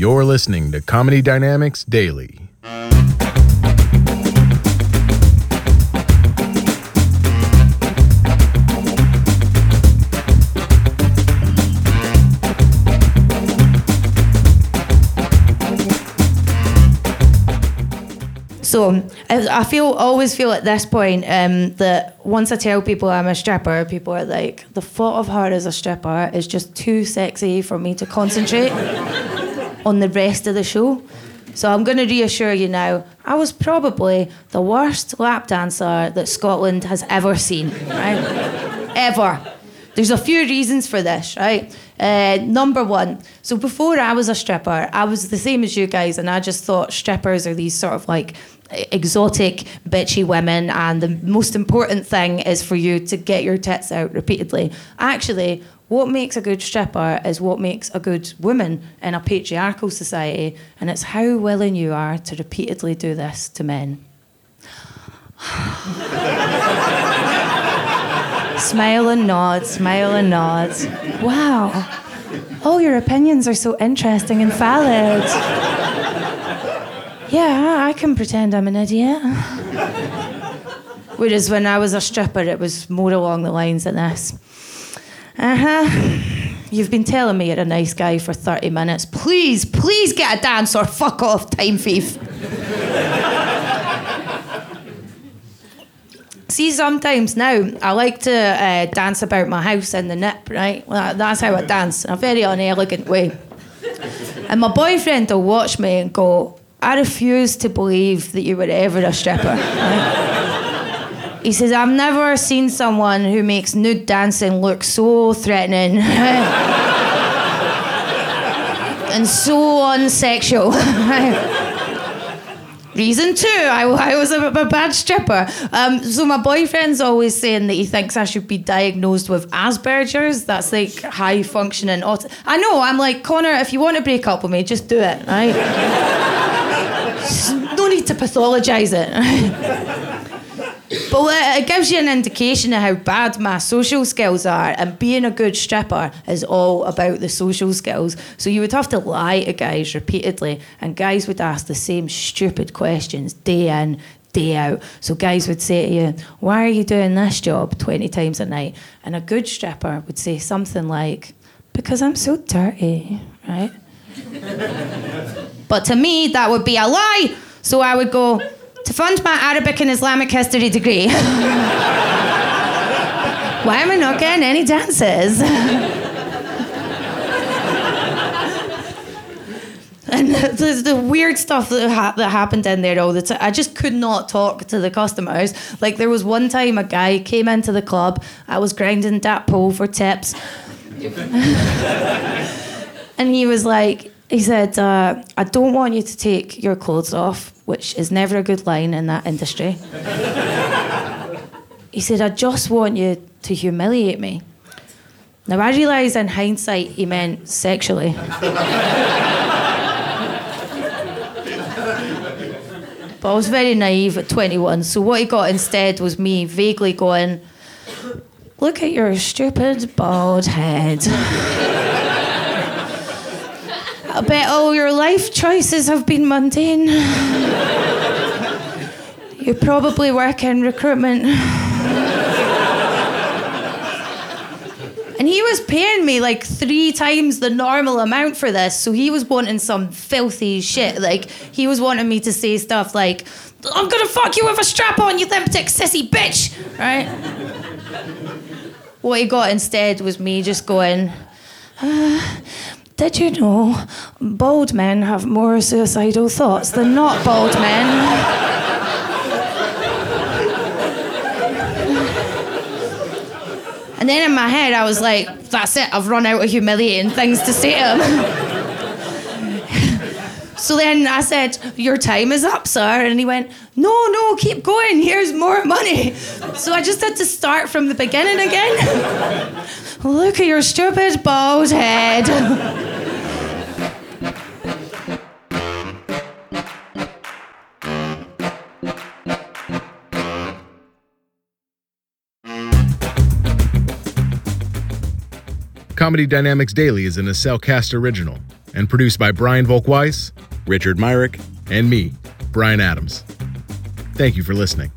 You're listening to Comedy Dynamics Daily. So I feel always feel at this point um, that once I tell people I'm a stripper, people are like, the thought of her as a stripper is just too sexy for me to concentrate on the rest of the show. So I'm going to reassure you now. I was probably the worst lap dancer that Scotland has ever seen, right? ever. There's a few reasons for this, right? Uh, number one, so before I was a stripper, I was the same as you guys, and I just thought strippers are these sort of like exotic, bitchy women, and the most important thing is for you to get your tits out repeatedly. Actually, what makes a good stripper is what makes a good woman in a patriarchal society, and it's how willing you are to repeatedly do this to men. smile and nod, smile and nod. Wow. All your opinions are so interesting and valid. Yeah, I can pretend I'm an idiot. Whereas when I was a stripper, it was more along the lines of this. Uh huh. You've been telling me you're a nice guy for 30 minutes. Please, please get a dance or fuck off, time thief. See, sometimes now I like to uh, dance about my house in the nip, right? Well, that's how I dance, in a very unelegant way. And my boyfriend will watch me and go, I refuse to believe that you were ever a stripper. right? He says, I've never seen someone who makes nude dancing look so threatening and so unsexual. Reason two, I, I was a, a bad stripper. Um, so my boyfriend's always saying that he thinks I should be diagnosed with Asperger's. That's like high functioning autism. I know. I'm like Connor. If you want to break up with me, just do it. Right? no need to pathologise it. But uh, it gives you an indication of how bad my social skills are, and being a good stripper is all about the social skills. So you would have to lie to guys repeatedly, and guys would ask the same stupid questions day in, day out. So guys would say to you, Why are you doing this job 20 times a night? And a good stripper would say something like, Because I'm so dirty, right? but to me, that would be a lie. So I would go, to fund my Arabic and Islamic history degree. Why am I not getting any dances? and the, the weird stuff that, ha- that happened in there all the time. I just could not talk to the customers. Like there was one time a guy came into the club. I was grinding that pole for tips, and he was like, he said, uh, "I don't want you to take your clothes off." which is never a good line in that industry. he said, I just want you to humiliate me. Now, I realise in hindsight he meant sexually. but I was very naive at 21, so what he got instead was me vaguely going, Look at your stupid bald head. Bet all your life choices have been mundane. you probably work in recruitment. and he was paying me like three times the normal amount for this, so he was wanting some filthy shit. Like, he was wanting me to say stuff like, I'm gonna fuck you with a strap on, you limptic sissy bitch! Right? what he got instead was me just going, uh, did you know bald men have more suicidal thoughts than not bald men? and then in my head, I was like, that's it, I've run out of humiliating things to say to him. so then I said, Your time is up, sir. And he went, No, no, keep going, here's more money. So I just had to start from the beginning again. Look at your stupid bald head. Comedy Dynamics Daily is an Acelcast original. and produced by Brian Volkweiss Richard Myrick, and me, Brian Adams. Thank you for listening.